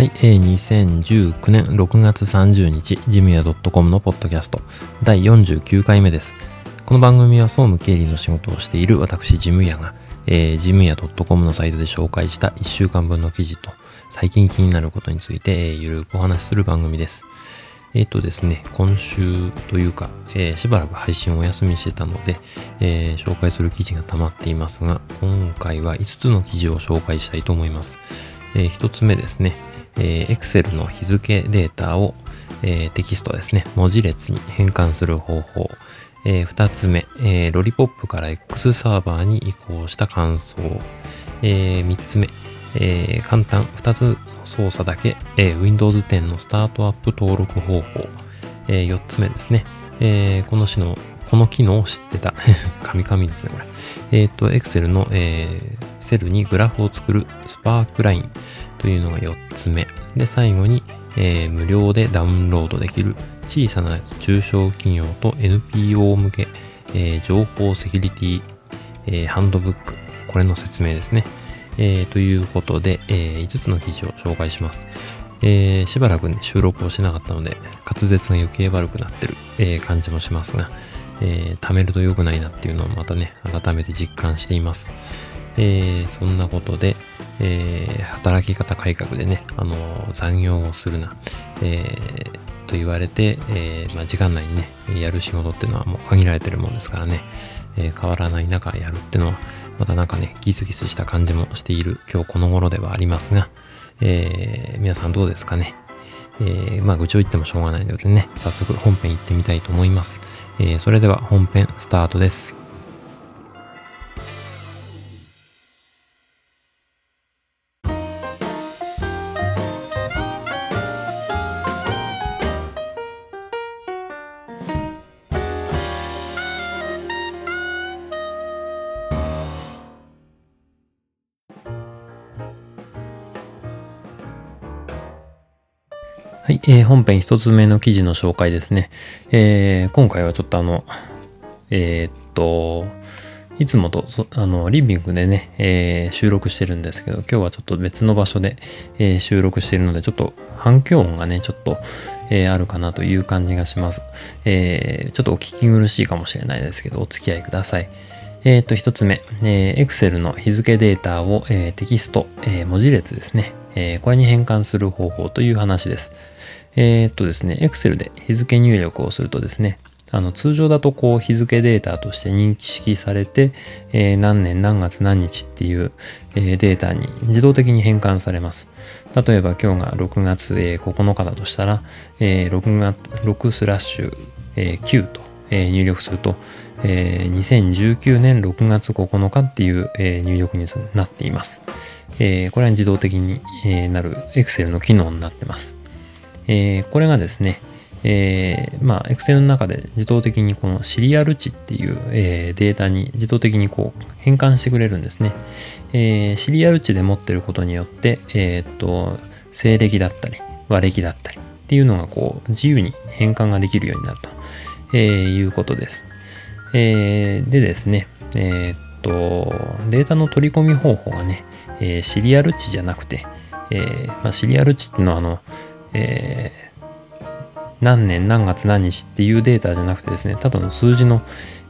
はい、えー、2019年6月30日、ジムヤ .com のポッドキャスト第49回目です。この番組は総務経理の仕事をしている私、ジムヤが、えー、ジムヤ .com のサイトで紹介した1週間分の記事と最近気になることについて、えー、ゆるくお話しする番組です。えっ、ー、とですね、今週というか、えー、しばらく配信をお休みしてたので、えー、紹介する記事が溜まっていますが、今回は5つの記事を紹介したいと思います。え、1つ目ですね、えー、Excel の日付データを、えー、テキストですね、文字列に変換する方法。えー、2つ目、えー、ロリポップから X サーバーに移行した感想。えー、3つ目、えー、簡単2つの操作だけ、えー、Windows 10のスタートアップ登録方法。えー、4つ目ですね、えー、この種のこの機能を知ってた。カミカミですね、これ。えっ、ー、と、Excel の、えー、セルにグラフを作るスパークラインというのが4つ目。で、最後に、えー、無料でダウンロードできる小さな中小企業と NPO 向け、えー、情報セキュリティ、えー、ハンドブック。これの説明ですね。えー、ということで、えー、5つの記事を紹介します。えー、しばらくね、収録をしなかったので、滑舌が余計悪くなってる、えー、感じもしますが、えー、貯めると良くないなっていうのをまたね、改めて実感しています。えー、そんなことで、えー、働き方改革でね、あの残業をするな、えー、と言われて、えまあ、時間内にね、やる仕事っていうのはもう限られてるもんですからね、え変わらない中やるっていうのは、またなんかね、ギスギスした感じもしている今日この頃ではありますが、え皆さんどうですかね。え、まあ愚痴を言ってもしょうがないのでね、早速本編行ってみたいと思います。え、それでは本編スタートです。えー、本編一つ目の記事の紹介ですね。えー、今回はちょっとあの、えー、っと、いつもとあのリビングでね、えー、収録してるんですけど、今日はちょっと別の場所で、えー、収録してるので、ちょっと反響音がね、ちょっと、えー、あるかなという感じがします。えちょっとお聞き苦しいかもしれないですけど、お付き合いください。えっ、と、一つ目、え Excel の日付データを、えテキスト、え文字列ですね、えこれに変換する方法という話です。えー、っとですね、Excel で日付入力をするとですね、あの通常だとこう日付データとして認識されて、えー、何年何月何日っていう、えー、データに自動的に変換されます。例えば今日が6月、えー、9日だとしたら、えー、6月6スラッシュ、えー、9と、えー、入力すると、えー、2019年6月9日っていう、えー、入力になっています。えー、これは自動的に、え、なる Excel の機能になってます。え、これがですね、えー、まあ、Excel の中で自動的にこのシリアル値っていう、えー、データに自動的にこう変換してくれるんですね。えー、シリアル値で持ってることによって、えっと、西暦だったり、和暦だったりっていうのがこう自由に変換ができるようになると、えいうことです。えでですね、えっと、データの取り込み方法がね、えシリアル値じゃなくて、えまあ、シリアル値っていうのはあの、えー、何年何月何日っていうデータじゃなくてですね、ただの数字の、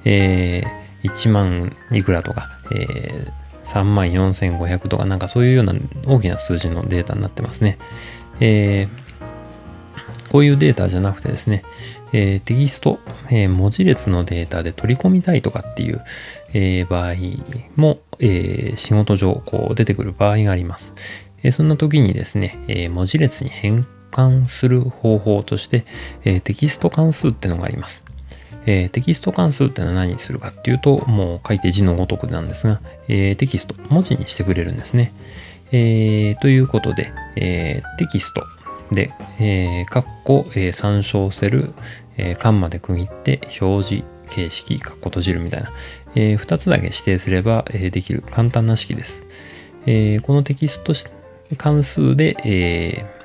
え、1万いくらとか、え、3万4500とかなんかそういうような大きな数字のデータになってますね。え、こういうデータじゃなくてですね、え、テキスト、え、文字列のデータで取り込みたいとかっていう、えー、場合も、えー仕事上こう出てくる場合があります。えそんな時にですね、え文字列に変換する方法として、えー、テキスト関数ってのがあります。えー、テキスト関数ってのは何にするかっていうと、もう書いて字のごとくなんですが、えー、テキスト、文字にしてくれるんですね。えー、ということで、えテキストで、えー、括弧、え参照セル、えー、間まで区切って表示形式、括弧閉じるみたいな、え2つだけ指定すれば、えできる簡単な式です。えこのテキスト関数で、えー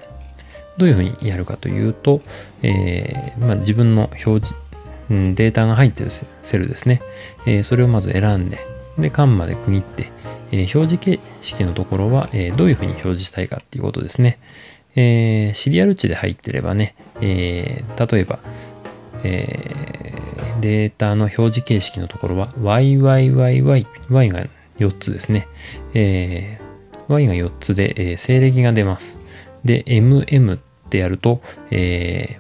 どういうふうにやるかというと、えー、まあ、自分の表示、うんデータが入っているセルですね。えー、それをまず選んで、で、間まで区切って、えー、表示形式のところは、えどういうふうに表示したいかっていうことですね。えー、シリアル値で入ってればね、えー、例えば、えー、データの表示形式のところは YYYY、Y が4つですね。えー、Y が4つで、えー、西暦が出ます。で、MM ってやると、え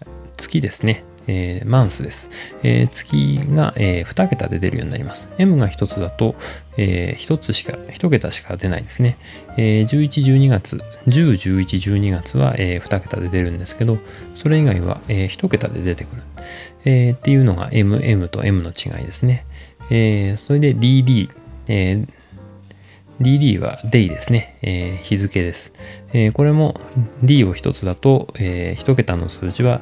ー、月ですね。えー、マンスです。えー、月が、えー、2桁で出るようになります。M が1つだと、えー、1つしか、1桁しか出ないですね。えー、11、12月、10、11、12月は、えー、2桁で出るんですけど、それ以外は、えー、1桁で出てくる、えー。っていうのが MM と M の違いですね。えー、それで DD、えー DD は day ですね、えー、日付です、えー、これも D を1つだと、えー、1桁の数字は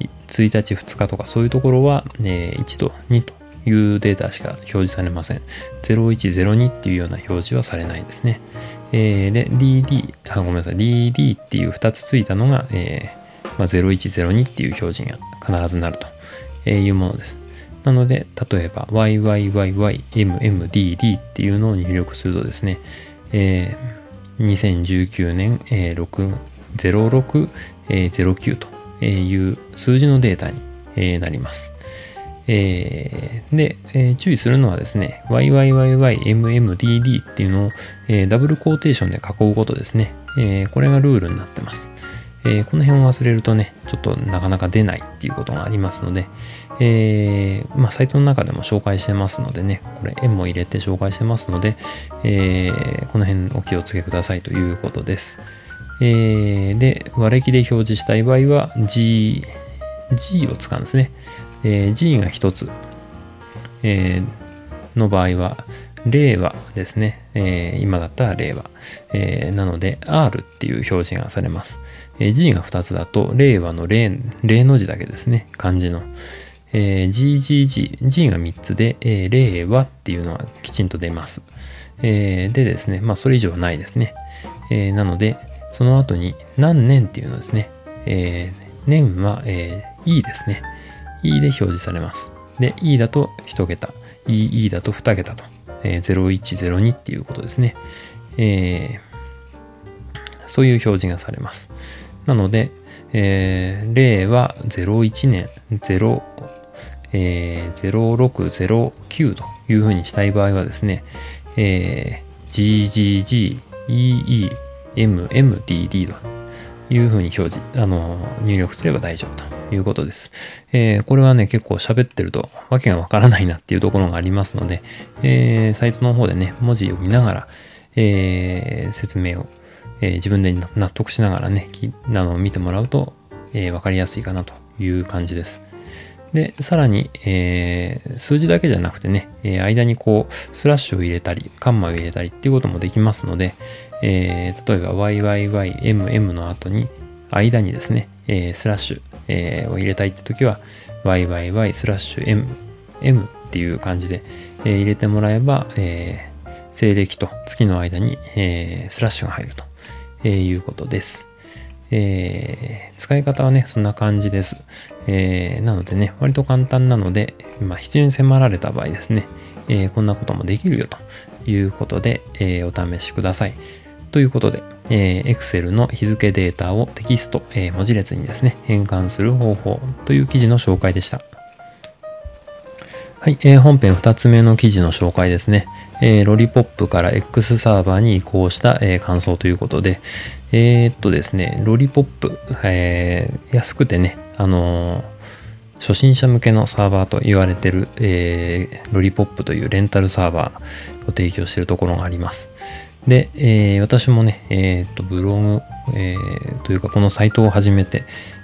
1日2日とかそういうところは、え1と2というデータしか表示されません。0102っていうような表示はされないですね。えー、で、DD、あ、ごめんなさい、DD っていう2つついたのが、えーまあ、0102っていう表示が必ずなるというものです。なので、例えば YYYYMMDD っていうのを入力するとですね、えー、2019年、えー、6 06、えー、09という数字のデータになります。えー、で、えー、注意するのはですね、YYYYMMDD っていうのを、えー、ダブルコーテーションで囲うことですね。えこれがルールになってます。えこの辺を忘れるとね、ちょっとなかなか出ないっていうことがありますので、えまあ、サイトの中でも紹介してますのでね、これ円も入れて紹介してますので、えこの辺お気をつけくださいということです。え、で、和暦で表示したい場合は G、G を使うんですね。え、G が1つ、え、の場合は、令和ですね。えー、今だったら令和。えー、なので、R っていう表示がされます。えー、G が2つだと、令和の令、令の字だけですね。漢字の。えー、GGG、G が3つで、えー、令和っていうのはきちんと出ます。えー、でですね、まあそれ以上はないですね。えー、なので、その後に何年っていうのですね。えー、年は、えー、E ですね。E で表示されます。で、E だと1桁、EE だと2桁と、えー、0102っていうことですね。えー、そういう表示がされます。なので、えー、例は01年0、えー、0609というふうにしたい場合はですね、えー、GGG、EE、MMDD というふうに表示、あの、入力すれば大丈夫ということです。えー、これはね、結構喋ってるとわけがわからないなっていうところがありますので、えー、サイトの方でね、文字読みながら、えー、説明を、えー、自分で納得しながらね、あの見てもらうと、えー、分かりやすいかなという感じです。で、さらに、えー、数字だけじゃなくてね、えー、間にこう、スラッシュを入れたり、カンマを入れたりっていうこともできますので、えー、例えば YYYMM の後に、間にですね、えー、スラッシュ、えー、を入れたいって時は、YYY スラッシュ M、M っていう感じで、えー、入れてもらえば、えー、西暦と月の間に、えー、スラッシュが入ると、いうことです。えー、使い方はね、そんな感じです。えー、なのでね、割と簡単なので、まあ、必要に迫られた場合ですね、えー、こんなこともできるよということで、えお試しください。ということで、えー、Excel の日付データをテキスト、えー、文字列にですね、変換する方法という記事の紹介でした。はい、えー、本編2つ目の記事の紹介ですね。えー、ロリポップから X サーバーに移行した、えー、感想ということで、えー、っとですね、ロリポップ、えー、安くてね、あの、初心者向けのサーバーと言われてる、え、ロリポップというレンタルサーバーを提供しているところがあります。で、え、私もね、え、っと、ブログ、え、というかこのサイトを始めて、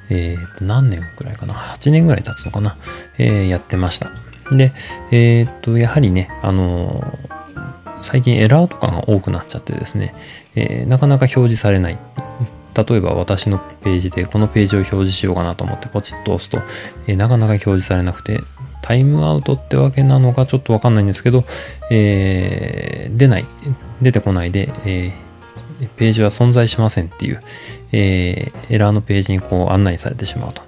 えー、何年くらいかな ?8 年ぐらい経つのかな、え、やってました。で、えー、っと、やはりね、あのー、最近エラーとかが多くなっちゃってですね、えー、なかなか表示されない。例えば私のページでこのページを表示しようかなと思ってポチッと押すと、え、なかなか表示されなくて、タイムアウトってわけなのかちょっとわかんないんですけど、えー、出ない、出てこないで、えー、ページは存在しませんっていう、えー、エラーのページにこう案内されてしまうと、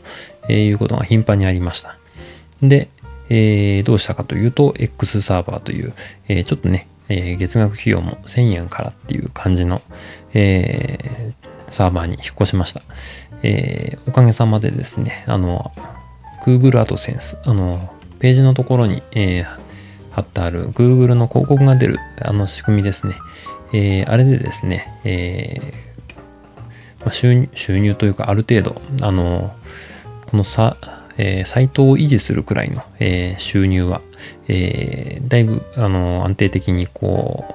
え、いうことが頻繁にありました。で、えー、どうしたかというと、X サーバーという、えー、ちょっとね、えー、月額費用も1000円からっていう感じの、え、サーバーに引っ越しました。え、おかげさまでですね、あの、Google AdSense、あの、ページのところに、え、貼ってある Google の広告が出るあの仕組みですね。え、あれでですね、えまあ、収入収入というかある程度、あの、このさ、えー、サイトを維持するくらいの、えー、収入は、えー、だいぶあの安定的にこう、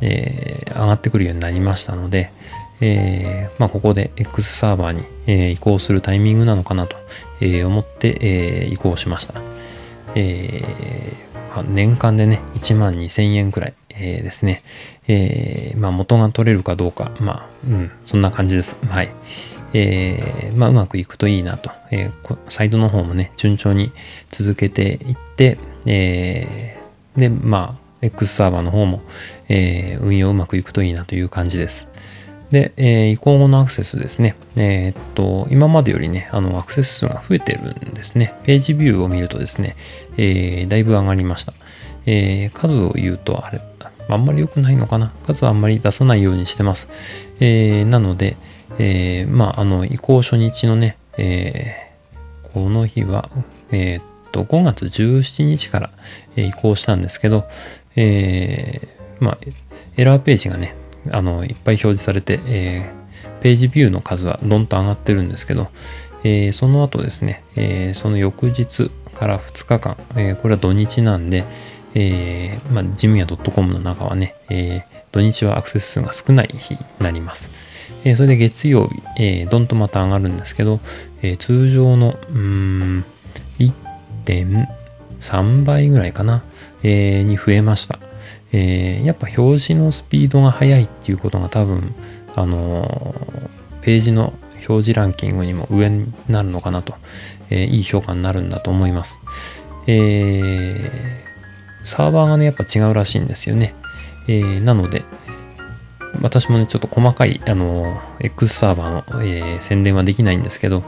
えー、上がってくるようになりましたので、えーまあ、ここで X サーバーに、えー、移行するタイミングなのかなと、え、思って、え、移行しました。えまあ、年間でね、1万2000円くらい、え、ですね。え、まあ、元が取れるかどうか、まあ、うん、そんな感じです。はい。えー、まあ、うまくいくといいなと。えー、サイトの方もね、順調に続けていって、えー、で、まあ、X サーバーの方も、えー、運用うまくいくといいなという感じです。で、えー、移行後のアクセスですね。え、っと、今までよりね、あの、アクセス数が増えてるんですね。ページビューを見るとですね、えー、だいぶ上がりました。えー、数を言うと、あれ、あんまり良くないのかな数はあんまり出さないようにしてます。えー、なので、えー、まあ、あの、移行初日のね、えー、この日は、えー、っと、5月17日から、移行したんですけど、え、まあ、エラーページがね、あの、いっぱい表示されて、え、ページビューの数はどんと上がってるんですけど、え、その後ですね、え、その翌日から2日間、え、これは土日なんで、えー、まあ、ジムヤ .com の中はね、え、土日はアクセス数が少ない日になります。えー、それで月曜日、えー、どんとまた上がるんですけど、えー、通常の、うん、1.3倍ぐらいかな、えー、に増えました。えー、やっぱ表示のスピードが速いっていうことが多分、あのー、ページの表示ランキングにも上になるのかなと、えー、いい評価になるんだと思います。えー、サーバーがね、やっぱ違うらしいんですよね。えー、なので、私もね、ちょっと細かい、あの、X サーバーの、えー、宣伝はできないんですけど、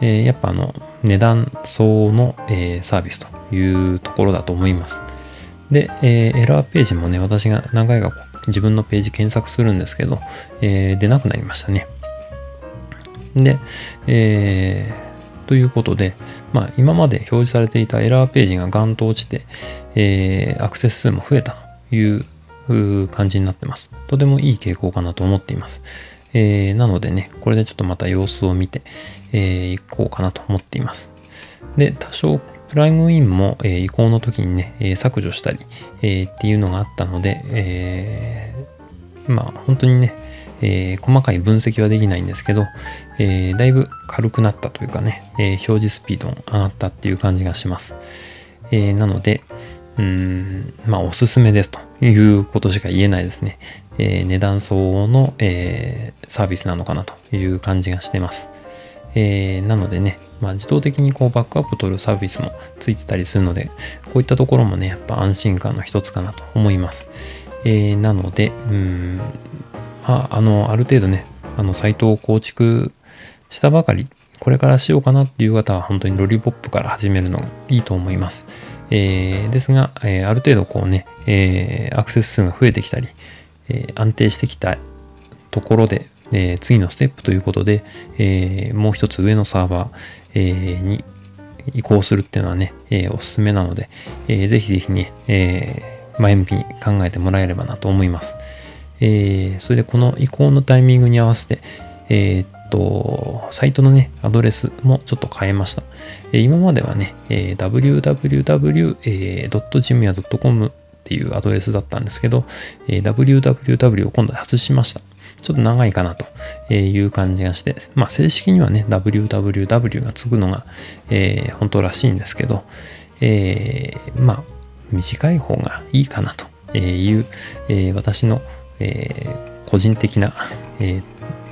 えー、やっぱあの、値段相応の、えー、サービスというところだと思います。で、えー、エラーページもね、私が何回か自分のページ検索するんですけど、えー、出なくなりましたね。で、えー、ということで、まあ、今まで表示されていたエラーページがガンと落ちて、えー、アクセス数も増えたという感じになってます。とてもいい傾向かなと思っています。えー、なのでね、これでちょっとまた様子を見て、えー、いこうかなと思っています。で、多少プライグインも、え、移行の時にね、え、削除したり、え、っていうのがあったので、え、まあ本当にね、えー、細かい分析はできないんですけど、えー、だいぶ軽くなったというかね、えー、表示スピードが上がったっていう感じがします。え、なので、うん、まあおすすめですということしか言えないですね。えー、値段相応の、えー、サービスなのかなという感じがしてます。えー、なのでね、まあ、自動的にこうバックアップ取るサービスもついてたりするので、こういったところもね、やっぱ安心感の一つかなと思います。えー、なので、うん、まあ、あの、ある程度ね、あの、サイトを構築したばかり、これからしようかなっていう方は、本当にロリポップから始めるのがいいと思います。えー、ですが、えー、ある程度こうね、えー、アクセス数が増えてきたり、え安定してきたところで、え次のステップということで、えもう一つ上のサーバー、えに移行するっていうのはね、えおすすめなので、えー、ぜひぜひね、え前向きに考えてもらえればなと思います。えそれでこの移行のタイミングに合わせて、えと、サイトのね、アドレスもちょっと変えました。え今まではね、え www.jimia.com っていうアドレスだったんですけど、え www を今度外しました。ちょっと長いかなという感じがして、まあ正式にはね、www がつくのが、え、本当らしいんですけど、えー、まあ短い方がいいかなという、え、私の、え、個人的な、えー、っ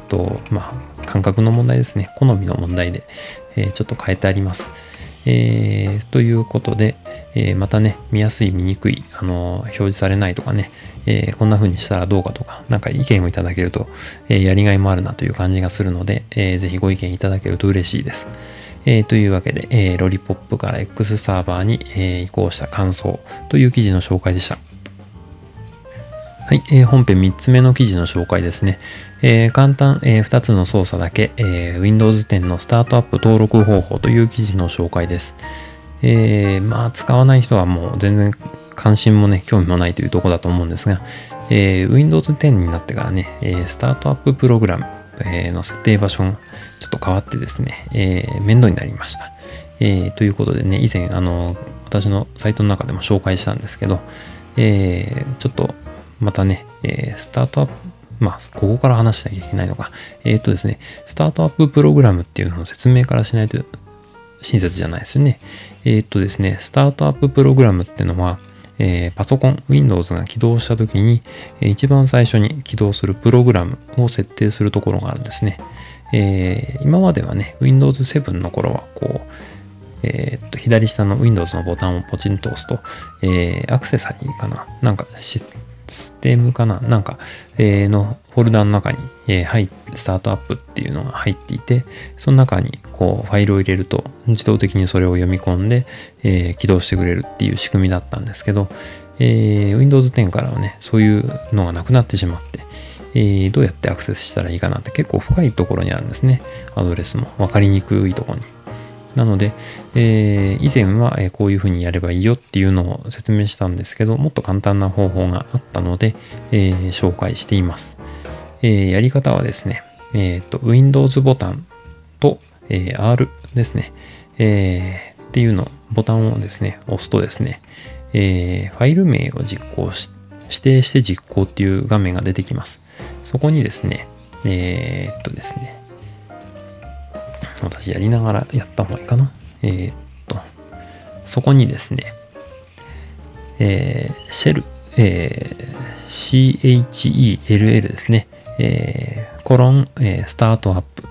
と、まあ感覚の問題ですね。好みの問題で、えー、ちょっと変えてあります。えー、ということで、えー、またね、見やすい、見にくい、あのー、表示されないとかね、えこんな風にしたらどうかとか、なんか意見をいただけると、えやりがいもあるなという感じがするので、えー、ぜひご意見いただけると嬉しいです。えというわけで、えロリポップから X サーバーに、え移行した感想という記事の紹介でした。はい、えー、本編3つ目の記事の紹介ですね。えー、簡単、えー、2つの操作だけ、え、Windows 10のスタートアップ登録方法という記事の紹介です。え、まあ、使わない人はもう全然関心もね、興味もないというとこだと思うんですが、え、Windows 10になってからね、え、スタートアッププログラム、え、の設定場所がちょっと変わってですね、え、面倒になりました。え、ということでね、以前、あの、私のサイトの中でも紹介したんですけど、え、ちょっとまたね、えー、スタートアップ、まあ、ここから話しなきゃいけないのか。えっ、ー、とですね、スタートアッププログラムっていうのを説明からしないと親切じゃないですよね。えっ、ー、とですね、スタートアッププログラムっていうのは、えー、パソコン、Windows が起動した時に、えー、一番最初に起動するプログラムを設定するところがあるんですね。えー、今まではね、Windows 7の頃は、こう、えー、っと、左下の Windows のボタンをポチンと押すと、えー、アクセサリーかななんかステムかな？なんか、えー、のフォルダの中に、えー、入スタートアップっていうのが入っていて、その中にこうファイルを入れると自動的にそれを読み込んで、えー、起動してくれるっていう仕組みだったんですけど、えー、Windows 10からはね、そういうのがなくなってしまって、えー、どうやってアクセスしたらいいかなって結構深いところにあるんですね。アドレスも分かりにくいところに。なので、えー、以前はこういうふうにやればいいよっていうのを説明したんですけど、もっと簡単な方法があったので、えー、紹介しています。えー、やり方はですね、えっ、と、Windows ボタンと、え R ですね、えっていうの、ボタンをですね、押すとですね、えファイル名を実行し、指定して実行っていう画面が出てきます。そこにですね、えっとですね、私やりながらやった方がいいかな。えー、っと、そこにですね、えー、シェル、えー、CHELL ですね、えー、コロン、えー、スタートアップ、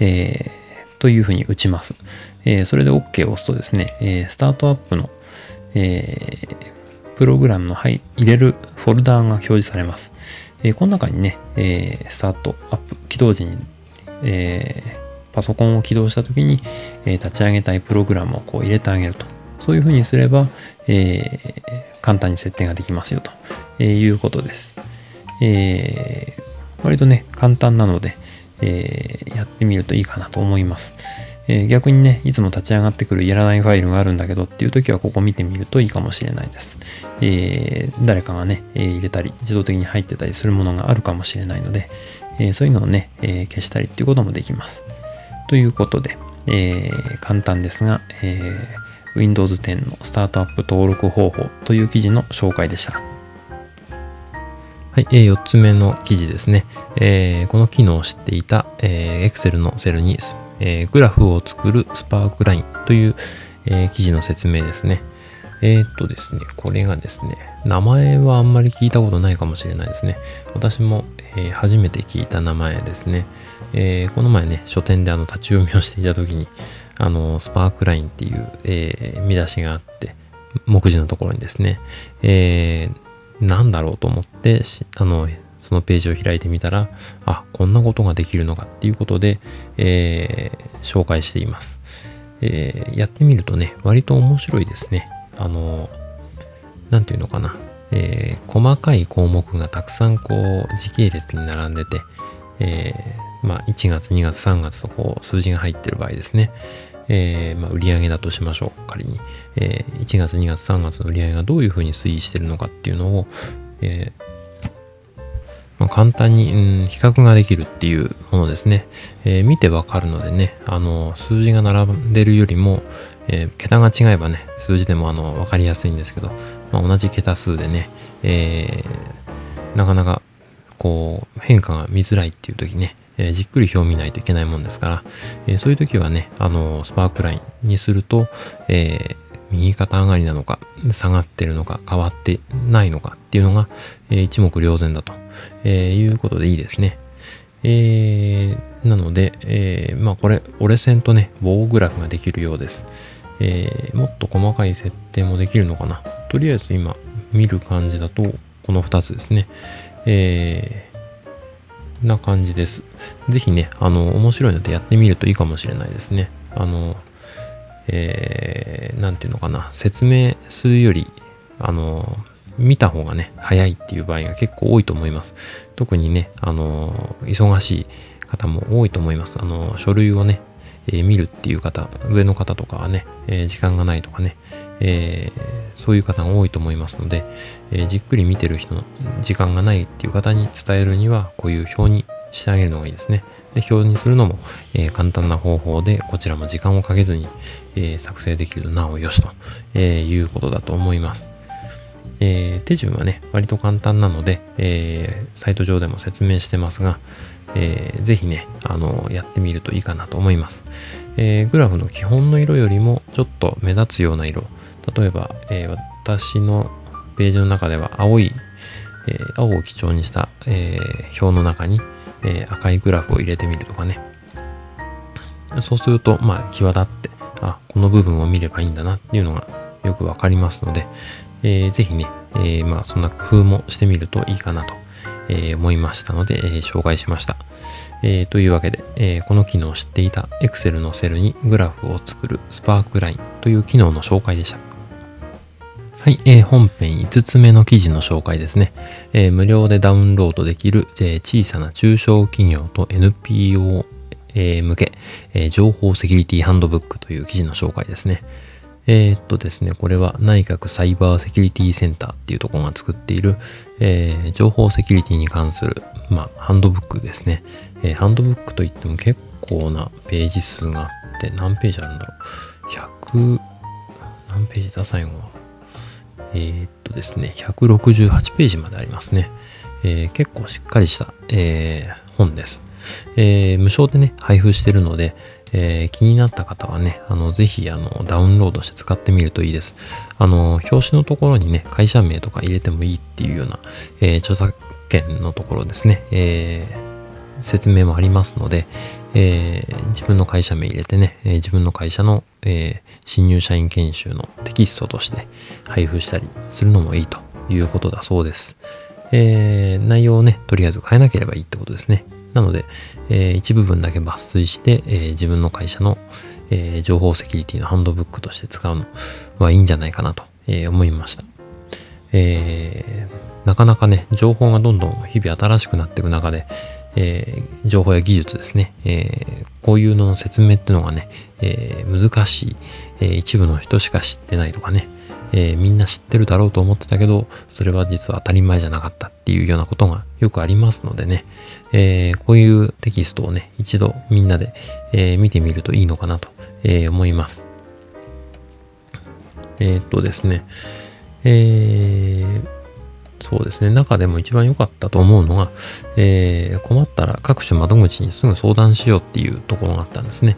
えー、というふうに打ちます。えー、それで OK を押すとですね、えー、スタートアップの、えー、プログラムの入れるフォルダーが表示されます。えー、この中にね、えー、スタートアップ起動時に、えー、パソコンを起動した時に、え、立ち上げたいプログラムをこう入れてあげると。そういうふうにすれば、えー、簡単に設定ができますよと、えー、いうことです。えー、割とね、簡単なので、え、やってみるといいかなと思います。え、逆にね、いつも立ち上がってくるいらないファイルがあるんだけどっていう時はここ見てみるといいかもしれないです。え、誰かがね、え、入れたり、自動的に入ってたりするものがあるかもしれないので、えそういうのをね、え消したりっていうこともできます。ということで、えー、簡単ですが、えー、Windows 10のスタートアップ登録方法という記事の紹介でした。はい、えー、4つ目の記事ですね。えー、この機能を知っていた、えー、Excel のセルに、えー、グラフを作るスパークラインという、えー、記事の説明ですね。えー、っとですね、これがですね、名前はあんまり聞いたことないかもしれないですね。私も、えー、初めて聞いた名前ですね。えー、この前ね、書店であの立ち読みをしていた時に、あの、スパークラインっていう、えー、見出しがあって、目次のところにですね、えー、なんだろうと思って、あの、そのページを開いてみたら、あ、こんなことができるのかっていうことで、えー、紹介しています。えー、やってみるとね、割と面白いですね。あの、なんていうのかな。えー、細かい項目がたくさんこう時系列に並んでて、えー、まあ、1月、2月、3月とこう数字が入ってる場合ですね。えー、まあ、売上だとしましょう。仮に。え、1月、2月、3月の売上がどういうふうに推移してるのかっていうのを、えー、まあ、簡単に、うん、比較ができるっていうものですね。え、見てわかるのでね、あの、数字が並んでるよりも、えー、桁が違えばね、数字でもあの、わかりやすいんですけど、まあ、同じ桁数でね、えー、なかなかこう変化が見づらいっていう時ね、えー、じっくり表を見ないといけないもんですから、え、そういう時はね、あのスパークラインにすると、え、右肩上がりなのか、下がってるのか、変わってないのかっていうのが、え、一目瞭然だと、え、いうことでいいですね。えー、なので、えー、まあこれ、折れ線とね、棒グラフができるようです。えー、もっと細かい設定もできるのかな。とりあえず今見る感じだと、この2つですね。えー、な感じです。ぜひね、あの、面白いのでやってみるといいかもしれないですね。あの、えー、なんていうのかな、説明するより、あの、見た方がね、早いっていう場合が結構多いと思います。特にね、あの忙しい方も多いと思います。あの書類をね、えー、見るっていう方、上の方とかはね、えー、時間がないとかね、えー、そういう方が多いと思いますので、えじっくり見てる人の時間がないっていう方に伝えるには、こういう表にしてあげるのがいいですね。で、表にするのも、え簡単な方法で、こちらも時間をかけずに、え作成できるとなおよしと、えいうことだと思います。え、手順はね、割と簡単なので、え、サイト上でも説明してますが、えー、ぜひね、あの、やってみるといいかなと思います。えー、グラフの基本の色よりもちょっと目立つような色、例えば、えー、私のページの中では青い、えー、青を基調にした、え、表の中に、え、赤いグラフを入れてみるとかね。そうすると、まあ、際立って、あ、この部分を見ればいいんだなっていうのがよくわかりますので、えー、ぜひね、え、まあ、そんな工夫もしてみるといいかなとえー、思いましたので、えー、紹介しました。えー、というわけで、えこの機能を知っていた Excel のセルにグラフを作るスパークラインという機能の紹介でした。はい、えー、本編5つ目の記事の紹介ですね。え、無料でダウンロードできる、え、小さな中小企業と NPO、え、向け、え、情報セキュリティハンドブックという記事の紹介ですね。えー、っとですね、これは内閣サイバーセキュリティセンターっていうところが作っている、えー、情報セキュリティに関する、まあ、ハンドブックですね。えー、ハンドブックといっても結構なページ数があって、何ページあるんだろう。100、何ページだ、最後は。え、っとですね、168ページまでありますね。え、結構しっかりした、え、本です。え、無償でね、配布してるので、えー、気になった方はね、あの、ぜひ、あの、ダウンロードして使ってみるといいです。あの、表紙のところにね、会社名とか入れてもいいっていうような、えー、著作権のところですね、えー、説明もありますので、え、自分の会社名入れてね、え、自分の会社の、え、新入社員研修のテキストとして配布したりするのもいいということだそうです。え、内容をね、とりあえず変えなければいいってことですね。なので、えー、一部分だけ抜粋して、えー、自分の会社の、えー、情報セキュリティのハンドブックとして使うのはいいんじゃないかなと、え思いました。えなかなかね、情報がどんどん日々新しくなっていく中で、え情報や技術ですね、えこういうのの説明っていうのがね、え難しい、え一部の人しか知ってないとかね、えー、みんな知ってるだろうと思ってたけど、それは実は当たり前じゃなかったっていうようなことがよくありますのでね、えー、こういうテキストをね、一度みんなで、えー、見てみるといいのかなと、え思います。えっとですね、えそうですね。中でも一番良かったと思うのが、えー、困ったら各種窓口にすぐ相談しようっていうところがあったんですね。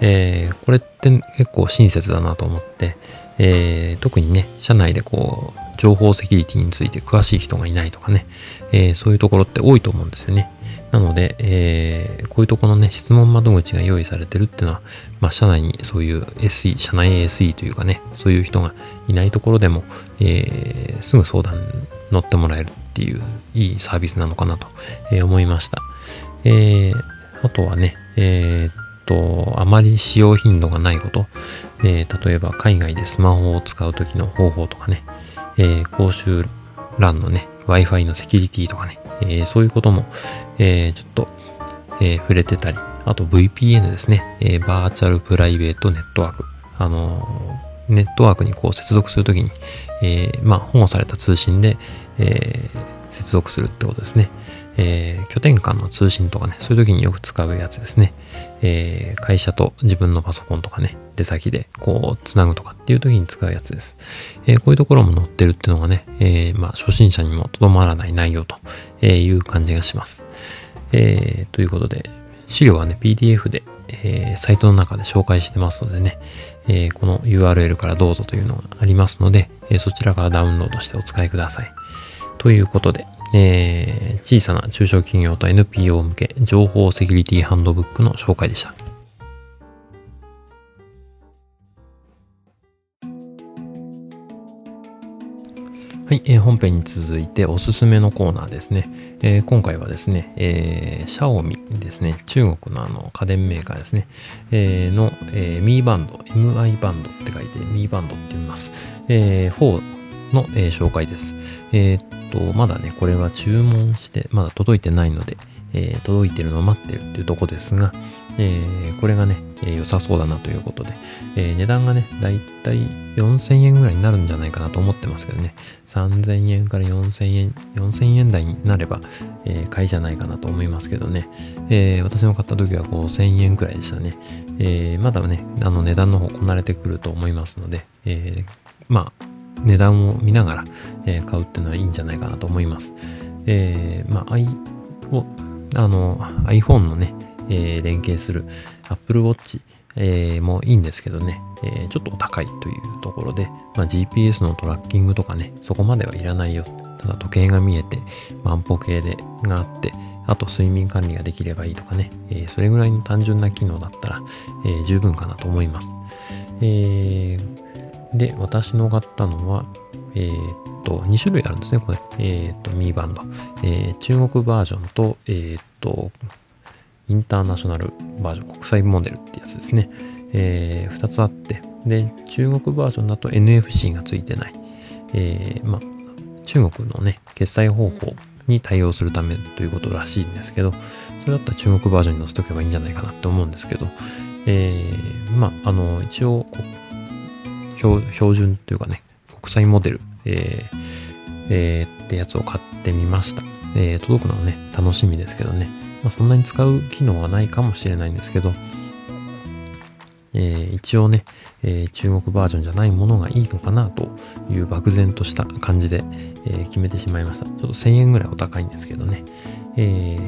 えー、これって結構親切だなと思って、えー、特にね、社内でこう、情報セキュリティについて詳しい人がいないとかね、えー、そういうところって多いと思うんですよね。なので、えー、こういうところのね、質問窓口が用意されてるっていうのは、まあ、社内にそういう SE、社内 SE というかね、そういう人がいないところでも、えー、すぐ相談乗ってもらえるっていういいサービスなのかなと、え思いました。えー、あとはね、えー、と、あまり使用頻度がないこと、えー、例えば海外でスマホを使う時の方法とかね、えー、公衆欄のね、Wi-Fi のセキュリティとかね、えー、そういうことも、え、ちょっと、え、触れてたり、あと VPN ですね、え、バーチャルプライベートネットワーク。あの、ネットワークにこう接続するときに、え、まあ保護された通信で、えー、接続するってことですね。えー、拠点間の通信とかね、そういう時によく使うやつですね。えー、会社と自分のパソコンとかね、出先でこう、つなぐとかっていう時に使うやつです。えー、こういうところも載ってるっていうのがね、えまあ、初心者にもとどまらない内容という感じがします。えということで、資料はね、PDF で、えサイトの中で紹介してますのでね、えこの URL からどうぞというのがありますので、えそちらからダウンロードしてお使いください。ということで、えー、小さな中小企業と NPO 向け情報セキュリティハンドブックの紹介でした。はい、えー、本編に続いておすすめのコーナーですね。えー、今回はですね、えー、シャオミですね、中国のあの家電メーカーですね、えー、の、えー、ミーバンド、MI バンドって書いてミーバンドって言います。えー、4の、えー、紹介です。えー、っと、まだね、これは注文して、まだ届いてないので、えー、届いてるのを待ってるっていうとこですが、え、これがね、え、良さそうだなということで、え、値段がね、だいたい4000円ぐらいになるんじゃないかなと思ってますけどね、3000円から4000円、4000円台になれば、え、買いじゃないかなと思いますけどね、え、私の買った時は5000円くらいでしたね、え、まだね、あの値段の方こなれてくると思いますので、え、まあ、値段を見ながら、えー、買うっていうのはいいんじゃないかなと思います。えー、まあ、I をあの iPhone のね、えー、連携する Apple Watch、えー、もいいんですけどね、えー、ちょっとお高いというところで、まあ、GPS のトラッキングとかね、そこまではいらないよ。ただ時計が見えて、万歩計でがあって、あと睡眠管理ができればいいとかね、えー、それぐらいの単純な機能だったら、えー、十分かなと思います。えー、で、私の買ったのは、えー、っと、2種類あるんですね、これ。えー、っと、ミーバンド。えー、中国バージョンと、え、っと、インターナショナルバージョン、国際モデルってやつですね。え、2つあって、で、中国バージョンだと NFC がついてない。え、ま、中国のね、決済方法に対応するためということらしいんですけど、それだったら中国バージョンに載せとけばいいんじゃないかなって思うんですけど、えー、まあ、あの、一応標準というかね、国際モデル、えー、えー、ってやつを買ってみました。えー、届くのはね、楽しみですけどね。まあ、そんなに使う機能はないかもしれないんですけど、えー、一応ね、えー、中国バージョンじゃないものがいいのかなという漠然とした感じで、えー、決めてしまいました。ちょっと1000円ぐらいお高いんですけどね。え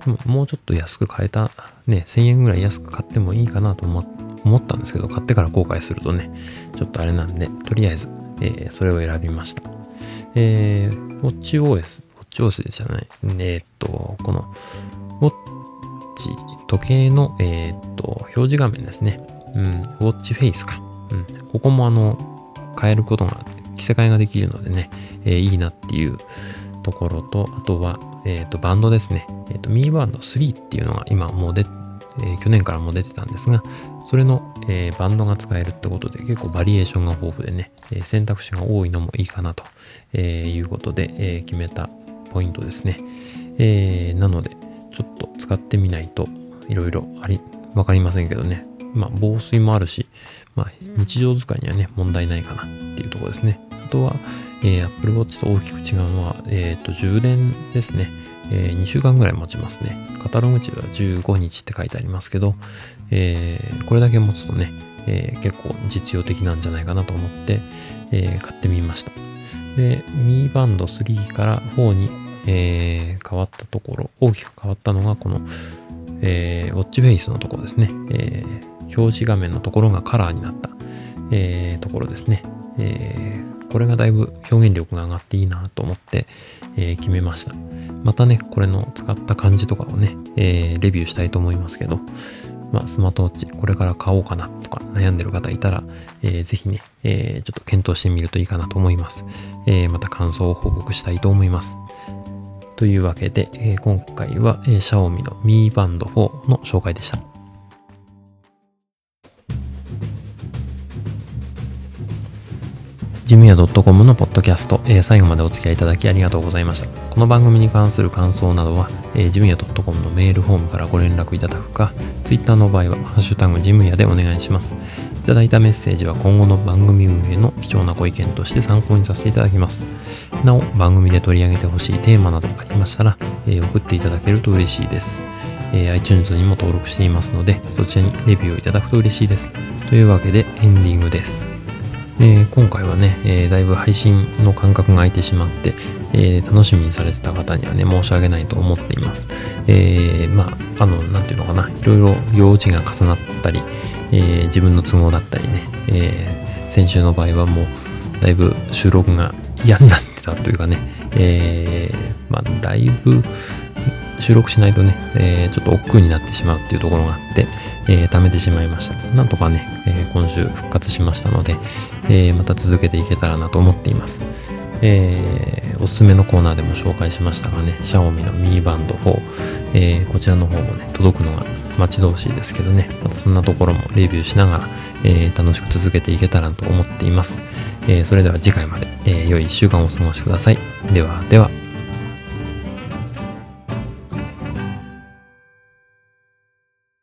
ー、もうちょっと安く買えた、ね、1000円ぐらい安く買ってもいいかなと思っ思ったんですけど、買ってから後悔するとね、ちょっとあれなんで、とりあえず、えー、それを選びました。えー、WatchOS 上司じゃない。えー、っと、この、ウォッチ、時計の、えー、っと、表示画面ですね。うん、ウォッチフェイスか。うん、ここもあの、変えることが、着せ替えができるのでね、えー、いいなっていうところと、あとは、えっと、バンドですね。えっと、ミーバンド3っていうのが今もうで、え、去年からも出てたんですが、それの、え、バンドが使えるってことで結構バリエーションが豊富でね、え、選択肢が多いのもいいかなと、えいうことで、え決めたポイントですね。え、なので、ちょっと使ってみないといろいろあり、わかりませんけどね。まあ、防水もあるし、まあ、日常使いにはね、問題ないかなっていうところですね。あとは、えー、Apple Watch と大きく違うのは、えっ、ー、と、充電ですね。えー、2週間ぐらい持ちますね。カタログ値は15日って書いてありますけど、えー、これだけ持つとね、えー、結構実用的なんじゃないかなと思って、え、買ってみました。で、ミーバンド3から4に、えー、変わったところ、大きく変わったのがこの、え、ウォッチフェイスのところですね。え、表示画面のところがカラーになった、え、ところですね。えー、これがだいぶ表現力が上がっていいなと思って、えー、決めました。またね、これの使った感じとかをね、えー、レビューしたいと思いますけど、まあ、スマートウォッチ、これから買おうかなとか悩んでる方いたら、えー、ぜひね、えー、ちょっと検討してみるといいかなと思います。えー、また感想を報告したいと思います。というわけで、え、今回は、えー、Xiaomi の Mi Band 4の紹介でした。ジムヤ .com のポッドキャスト、えー、最後までお付き合いいただきありがとうございました。この番組に関する感想などは、えー、ジムヤ .com のメールフォームからご連絡いただくか、Twitter の場合は、ハッシュタグジムヤでお願いします。いただいたメッセージは今後の番組運営の貴重なご意見として参考にさせていただきます。なお、番組で取り上げてほしいテーマなどありましたら、えー、送っていただけると嬉しいです。えー、iTunes にも登録していますので、そちらにレビューをいただくと嬉しいです。というわけで、エンディングです。えー、今回はね、えー、だいぶ配信の間隔が空いてしまって、えー、楽しみにされてた方にはね、申し訳ないと思っています。えまあ、あの、なんていうのかな、いろいろ用事が重なったり、え自分の都合だったりね、え先週の場合はもう、だいぶ収録が嫌になってたというかね、えまあ、だいぶ、収録しないとね、えー、ちょっと億劫になってしまうっていうところがあって、えー、貯めてしまいました。なんとかね、えー、今週復活しましたので、えまた続けていけたらなと思っています。えー、おすすめのコーナーでも紹介しましたがね、シャオミのミーバンド4、え、こちらの方もね、届くのが待ち遠しいですけどね、またそんなところもレビューしながら、え、楽しく続けていけたらと思っています。え、それでは次回まで、え、良い1週間をお過ごしください。ではでは。